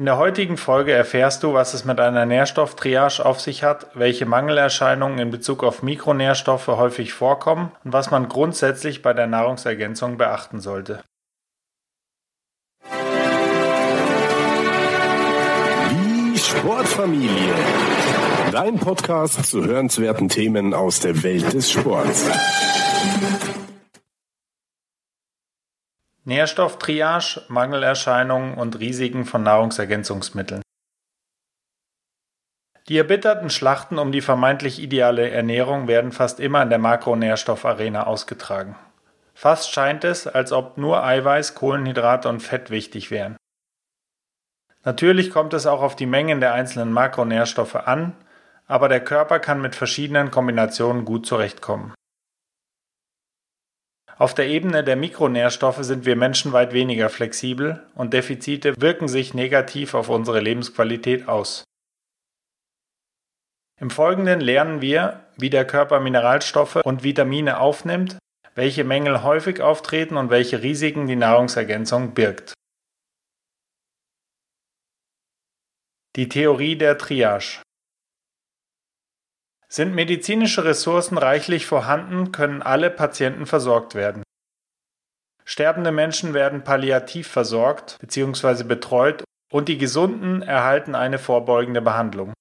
In der heutigen Folge erfährst du, was es mit einer Nährstofftriage auf sich hat, welche Mangelerscheinungen in Bezug auf Mikronährstoffe häufig vorkommen und was man grundsätzlich bei der Nahrungsergänzung beachten sollte. Die Sportfamilie. Dein Podcast zu hörenswerten Themen aus der Welt des Sports. Nährstofftriage, Mangelerscheinungen und Risiken von Nahrungsergänzungsmitteln. Die erbitterten Schlachten um die vermeintlich ideale Ernährung werden fast immer in der Makronährstoffarena ausgetragen. Fast scheint es, als ob nur Eiweiß, Kohlenhydrate und Fett wichtig wären. Natürlich kommt es auch auf die Mengen der einzelnen Makronährstoffe an, aber der Körper kann mit verschiedenen Kombinationen gut zurechtkommen. Auf der Ebene der Mikronährstoffe sind wir Menschen weit weniger flexibel und Defizite wirken sich negativ auf unsere Lebensqualität aus. Im Folgenden lernen wir, wie der Körper Mineralstoffe und Vitamine aufnimmt, welche Mängel häufig auftreten und welche Risiken die Nahrungsergänzung birgt. Die Theorie der Triage sind medizinische Ressourcen reichlich vorhanden, können alle Patienten versorgt werden. Sterbende Menschen werden palliativ versorgt bzw. betreut und die Gesunden erhalten eine vorbeugende Behandlung.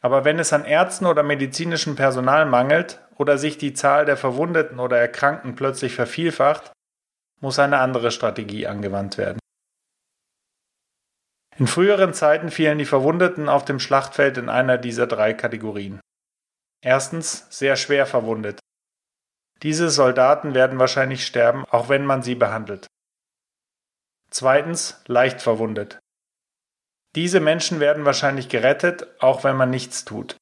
Aber wenn es an Ärzten oder medizinischem Personal mangelt oder sich die Zahl der Verwundeten oder Erkrankten plötzlich vervielfacht, muss eine andere Strategie angewandt werden. In früheren Zeiten fielen die Verwundeten auf dem Schlachtfeld in einer dieser drei Kategorien. Erstens sehr schwer verwundet. Diese Soldaten werden wahrscheinlich sterben, auch wenn man sie behandelt. Zweitens leicht verwundet. Diese Menschen werden wahrscheinlich gerettet, auch wenn man nichts tut.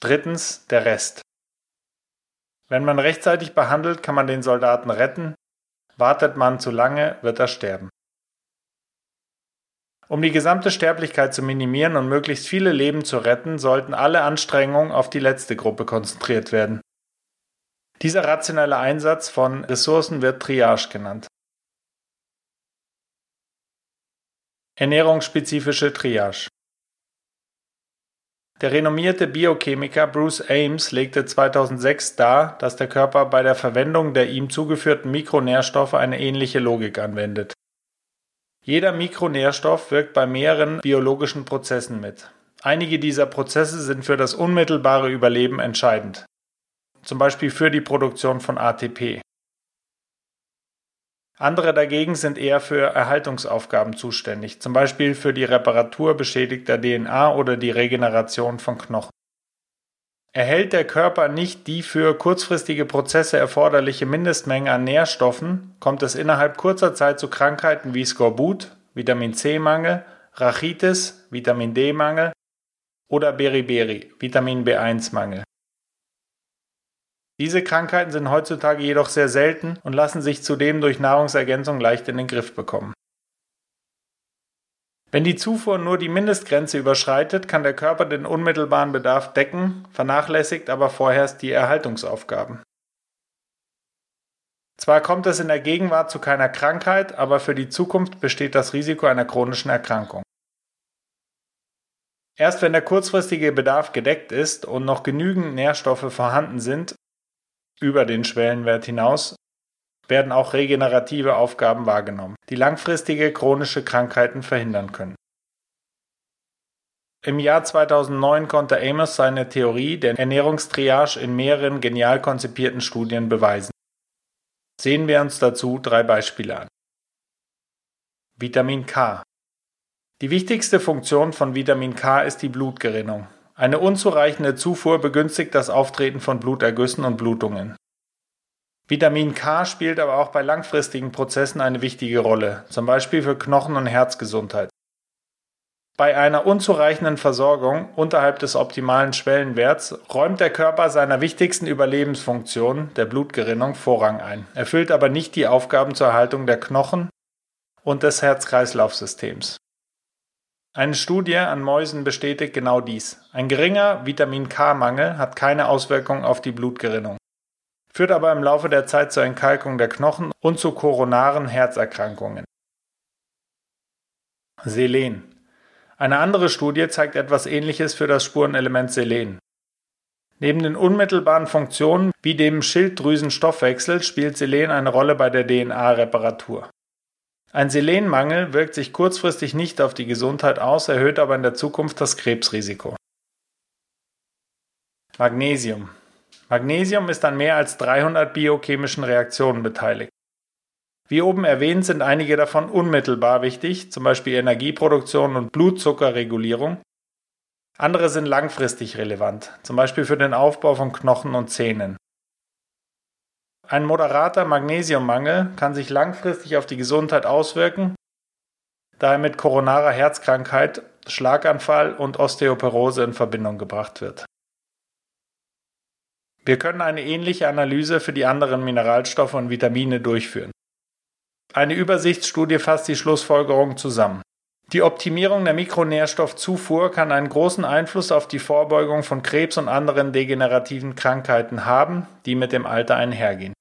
Drittens der Rest. Wenn man rechtzeitig behandelt, kann man den Soldaten retten, wartet man zu lange, wird er sterben. Um die gesamte Sterblichkeit zu minimieren und möglichst viele Leben zu retten, sollten alle Anstrengungen auf die letzte Gruppe konzentriert werden. Dieser rationelle Einsatz von Ressourcen wird Triage genannt. Ernährungsspezifische Triage Der renommierte Biochemiker Bruce Ames legte 2006 dar, dass der Körper bei der Verwendung der ihm zugeführten Mikronährstoffe eine ähnliche Logik anwendet. Jeder Mikronährstoff wirkt bei mehreren biologischen Prozessen mit. Einige dieser Prozesse sind für das unmittelbare Überleben entscheidend, zum Beispiel für die Produktion von ATP. Andere dagegen sind eher für Erhaltungsaufgaben zuständig, zum Beispiel für die Reparatur beschädigter DNA oder die Regeneration von Knochen. Erhält der Körper nicht die für kurzfristige Prozesse erforderliche Mindestmenge an Nährstoffen, kommt es innerhalb kurzer Zeit zu Krankheiten wie Skorbut, Vitamin C-Mangel, Rachitis, Vitamin D-Mangel oder Beriberi, Vitamin B1-Mangel. Diese Krankheiten sind heutzutage jedoch sehr selten und lassen sich zudem durch Nahrungsergänzung leicht in den Griff bekommen. Wenn die Zufuhr nur die Mindestgrenze überschreitet, kann der Körper den unmittelbaren Bedarf decken, vernachlässigt aber vorerst die Erhaltungsaufgaben. Zwar kommt es in der Gegenwart zu keiner Krankheit, aber für die Zukunft besteht das Risiko einer chronischen Erkrankung. Erst wenn der kurzfristige Bedarf gedeckt ist und noch genügend Nährstoffe vorhanden sind, über den Schwellenwert hinaus, werden auch regenerative Aufgaben wahrgenommen, die langfristige chronische Krankheiten verhindern können. Im Jahr 2009 konnte Amos seine Theorie der Ernährungstriage in mehreren genial konzipierten Studien beweisen. Sehen wir uns dazu drei Beispiele an. Vitamin K. Die wichtigste Funktion von Vitamin K ist die Blutgerinnung. Eine unzureichende Zufuhr begünstigt das Auftreten von Blutergüssen und Blutungen. Vitamin K spielt aber auch bei langfristigen Prozessen eine wichtige Rolle, zum Beispiel für Knochen- und Herzgesundheit. Bei einer unzureichenden Versorgung unterhalb des optimalen Schwellenwerts räumt der Körper seiner wichtigsten Überlebensfunktion, der Blutgerinnung, Vorrang ein, erfüllt aber nicht die Aufgaben zur Erhaltung der Knochen und des Herz-Kreislauf-Systems. Eine Studie an Mäusen bestätigt genau dies. Ein geringer Vitamin K-Mangel hat keine Auswirkung auf die Blutgerinnung führt aber im Laufe der Zeit zur Entkalkung der Knochen und zu koronaren Herzerkrankungen. Selen. Eine andere Studie zeigt etwas Ähnliches für das Spurenelement Selen. Neben den unmittelbaren Funktionen wie dem Schilddrüsenstoffwechsel spielt Selen eine Rolle bei der DNA-Reparatur. Ein Selenmangel wirkt sich kurzfristig nicht auf die Gesundheit aus, erhöht aber in der Zukunft das Krebsrisiko. Magnesium. Magnesium ist an mehr als 300 biochemischen Reaktionen beteiligt. Wie oben erwähnt sind einige davon unmittelbar wichtig, zum Beispiel Energieproduktion und Blutzuckerregulierung. Andere sind langfristig relevant, zum Beispiel für den Aufbau von Knochen und Zähnen. Ein moderater Magnesiummangel kann sich langfristig auf die Gesundheit auswirken, da er mit koronarer Herzkrankheit, Schlaganfall und Osteoporose in Verbindung gebracht wird. Wir können eine ähnliche Analyse für die anderen Mineralstoffe und Vitamine durchführen. Eine Übersichtsstudie fasst die Schlussfolgerung zusammen. Die Optimierung der Mikronährstoffzufuhr kann einen großen Einfluss auf die Vorbeugung von Krebs und anderen degenerativen Krankheiten haben, die mit dem Alter einhergehen.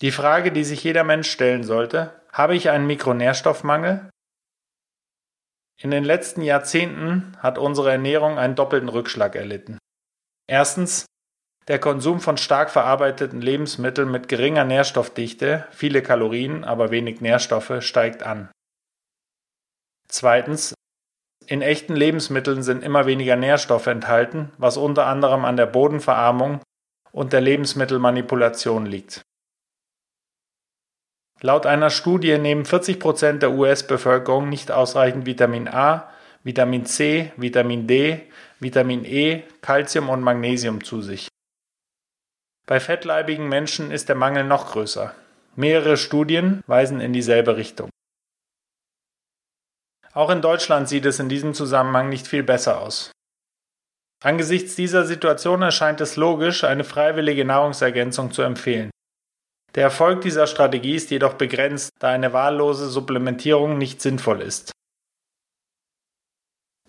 Die Frage, die sich jeder Mensch stellen sollte, habe ich einen Mikronährstoffmangel? In den letzten Jahrzehnten hat unsere Ernährung einen doppelten Rückschlag erlitten. Erstens, der Konsum von stark verarbeiteten Lebensmitteln mit geringer Nährstoffdichte, viele Kalorien, aber wenig Nährstoffe, steigt an. Zweitens, in echten Lebensmitteln sind immer weniger Nährstoffe enthalten, was unter anderem an der Bodenverarmung und der Lebensmittelmanipulation liegt. Laut einer Studie nehmen 40 Prozent der US-Bevölkerung nicht ausreichend Vitamin A, Vitamin C, Vitamin D, Vitamin E, Calcium und Magnesium zu sich. Bei fettleibigen Menschen ist der Mangel noch größer. Mehrere Studien weisen in dieselbe Richtung. Auch in Deutschland sieht es in diesem Zusammenhang nicht viel besser aus. Angesichts dieser Situation erscheint es logisch, eine freiwillige Nahrungsergänzung zu empfehlen. Der Erfolg dieser Strategie ist jedoch begrenzt, da eine wahllose Supplementierung nicht sinnvoll ist.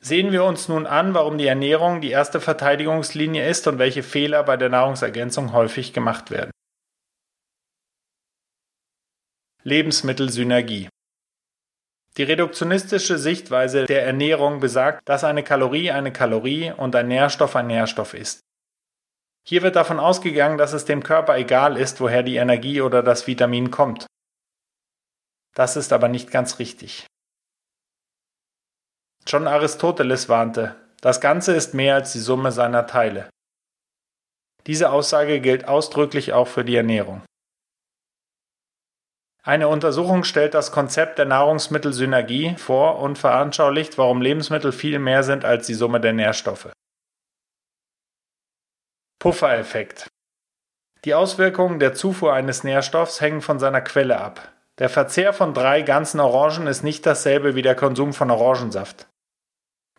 Sehen wir uns nun an, warum die Ernährung die erste Verteidigungslinie ist und welche Fehler bei der Nahrungsergänzung häufig gemacht werden. Lebensmittelsynergie Die reduktionistische Sichtweise der Ernährung besagt, dass eine Kalorie eine Kalorie und ein Nährstoff ein Nährstoff ist. Hier wird davon ausgegangen, dass es dem Körper egal ist, woher die Energie oder das Vitamin kommt. Das ist aber nicht ganz richtig. Schon Aristoteles warnte, das Ganze ist mehr als die Summe seiner Teile. Diese Aussage gilt ausdrücklich auch für die Ernährung. Eine Untersuchung stellt das Konzept der Nahrungsmittelsynergie vor und veranschaulicht, warum Lebensmittel viel mehr sind als die Summe der Nährstoffe. Puffereffekt. Die Auswirkungen der Zufuhr eines Nährstoffs hängen von seiner Quelle ab. Der Verzehr von drei ganzen Orangen ist nicht dasselbe wie der Konsum von Orangensaft.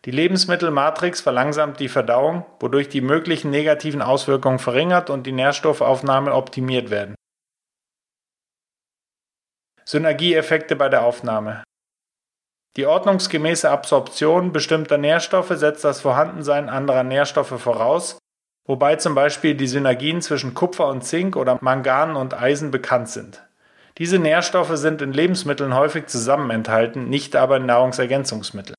Die Lebensmittelmatrix verlangsamt die Verdauung, wodurch die möglichen negativen Auswirkungen verringert und die Nährstoffaufnahme optimiert werden. Synergieeffekte bei der Aufnahme. Die ordnungsgemäße Absorption bestimmter Nährstoffe setzt das Vorhandensein anderer Nährstoffe voraus, wobei zum Beispiel die Synergien zwischen Kupfer und Zink oder Mangan und Eisen bekannt sind. Diese Nährstoffe sind in Lebensmitteln häufig zusammen enthalten, nicht aber in Nahrungsergänzungsmitteln.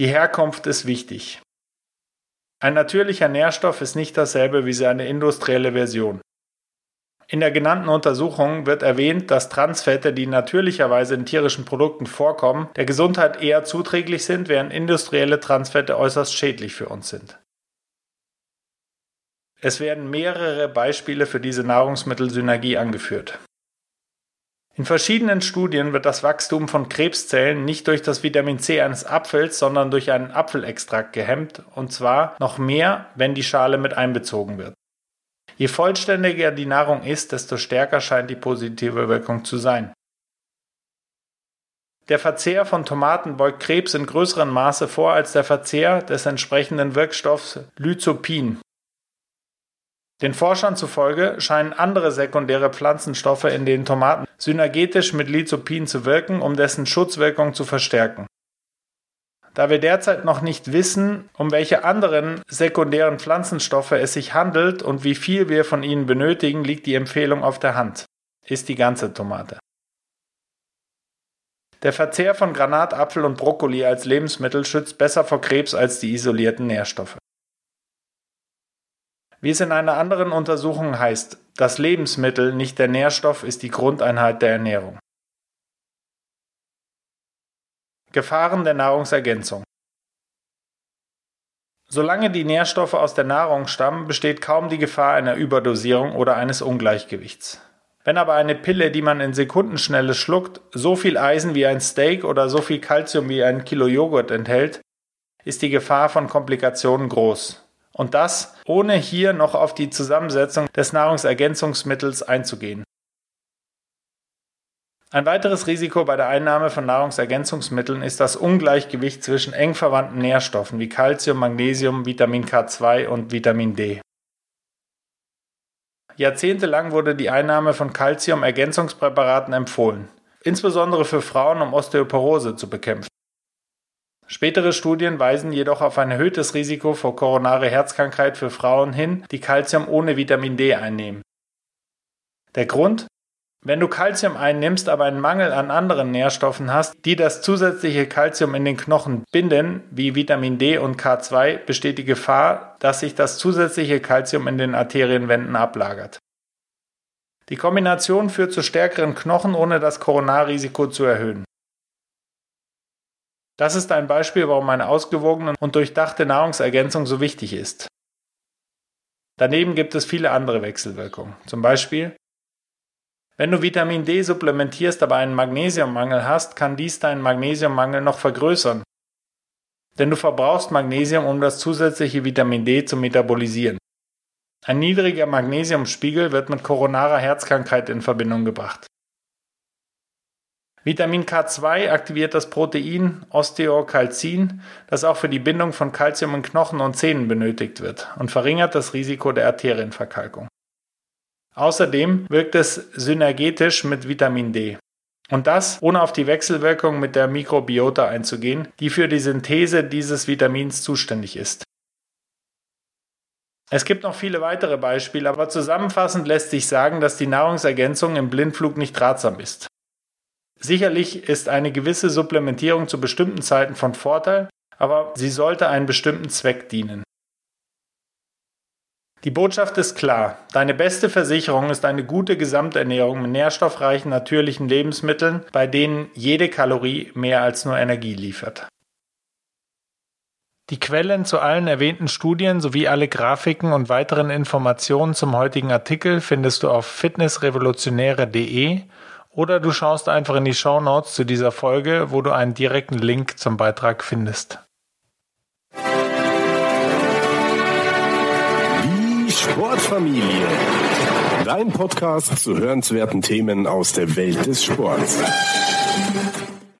Die Herkunft ist wichtig. Ein natürlicher Nährstoff ist nicht dasselbe wie seine industrielle Version. In der genannten Untersuchung wird erwähnt, dass Transfette, die natürlicherweise in tierischen Produkten vorkommen, der Gesundheit eher zuträglich sind, während industrielle Transfette äußerst schädlich für uns sind. Es werden mehrere Beispiele für diese Nahrungsmittelsynergie angeführt. In verschiedenen Studien wird das Wachstum von Krebszellen nicht durch das Vitamin C eines Apfels, sondern durch einen Apfelextrakt gehemmt, und zwar noch mehr, wenn die Schale mit einbezogen wird. Je vollständiger die Nahrung ist, desto stärker scheint die positive Wirkung zu sein. Der Verzehr von Tomaten beugt Krebs in größerem Maße vor als der Verzehr des entsprechenden Wirkstoffs Lycopin. Den Forschern zufolge scheinen andere sekundäre Pflanzenstoffe in den Tomaten synergetisch mit Lycopin zu wirken, um dessen Schutzwirkung zu verstärken. Da wir derzeit noch nicht wissen, um welche anderen sekundären Pflanzenstoffe es sich handelt und wie viel wir von ihnen benötigen, liegt die Empfehlung auf der Hand. Ist die ganze Tomate. Der Verzehr von Granat, Apfel und Brokkoli als Lebensmittel schützt besser vor Krebs als die isolierten Nährstoffe. Wie es in einer anderen Untersuchung heißt, das Lebensmittel, nicht der Nährstoff, ist die Grundeinheit der Ernährung. Gefahren der Nahrungsergänzung Solange die Nährstoffe aus der Nahrung stammen, besteht kaum die Gefahr einer Überdosierung oder eines Ungleichgewichts. Wenn aber eine Pille, die man in Sekundenschnelle schluckt, so viel Eisen wie ein Steak oder so viel Kalzium wie ein Kilo Joghurt enthält, ist die Gefahr von Komplikationen groß. Und das, ohne hier noch auf die Zusammensetzung des Nahrungsergänzungsmittels einzugehen. Ein weiteres Risiko bei der Einnahme von Nahrungsergänzungsmitteln ist das Ungleichgewicht zwischen eng verwandten Nährstoffen wie Calcium, Magnesium, Vitamin K2 und Vitamin D. Jahrzehntelang wurde die Einnahme von Calcium-Ergänzungspräparaten empfohlen, insbesondere für Frauen, um Osteoporose zu bekämpfen. Spätere Studien weisen jedoch auf ein erhöhtes Risiko vor koronare Herzkrankheit für Frauen hin, die Calcium ohne Vitamin D einnehmen. Der Grund? Wenn du Calcium einnimmst, aber einen Mangel an anderen Nährstoffen hast, die das zusätzliche Calcium in den Knochen binden, wie Vitamin D und K2, besteht die Gefahr, dass sich das zusätzliche Calcium in den Arterienwänden ablagert. Die Kombination führt zu stärkeren Knochen, ohne das Koronarrisiko zu erhöhen. Das ist ein Beispiel, warum eine ausgewogene und durchdachte Nahrungsergänzung so wichtig ist. Daneben gibt es viele andere Wechselwirkungen. Zum Beispiel wenn du Vitamin D supplementierst, aber einen Magnesiummangel hast, kann dies deinen Magnesiummangel noch vergrößern. Denn du verbrauchst Magnesium, um das zusätzliche Vitamin D zu metabolisieren. Ein niedriger Magnesiumspiegel wird mit koronarer Herzkrankheit in Verbindung gebracht. Vitamin K2 aktiviert das Protein Osteokalzin, das auch für die Bindung von Kalzium in Knochen und Zähnen benötigt wird und verringert das Risiko der Arterienverkalkung. Außerdem wirkt es synergetisch mit Vitamin D. Und das ohne auf die Wechselwirkung mit der Mikrobiota einzugehen, die für die Synthese dieses Vitamins zuständig ist. Es gibt noch viele weitere Beispiele, aber zusammenfassend lässt sich sagen, dass die Nahrungsergänzung im Blindflug nicht ratsam ist. Sicherlich ist eine gewisse Supplementierung zu bestimmten Zeiten von Vorteil, aber sie sollte einem bestimmten Zweck dienen. Die Botschaft ist klar. Deine beste Versicherung ist eine gute Gesamternährung mit nährstoffreichen natürlichen Lebensmitteln, bei denen jede Kalorie mehr als nur Energie liefert. Die Quellen zu allen erwähnten Studien sowie alle Grafiken und weiteren Informationen zum heutigen Artikel findest du auf fitnessrevolutionäre.de oder du schaust einfach in die Show Notes zu dieser Folge, wo du einen direkten Link zum Beitrag findest. Sportfamilie. Dein Podcast zu hörenswerten Themen aus der Welt des Sports.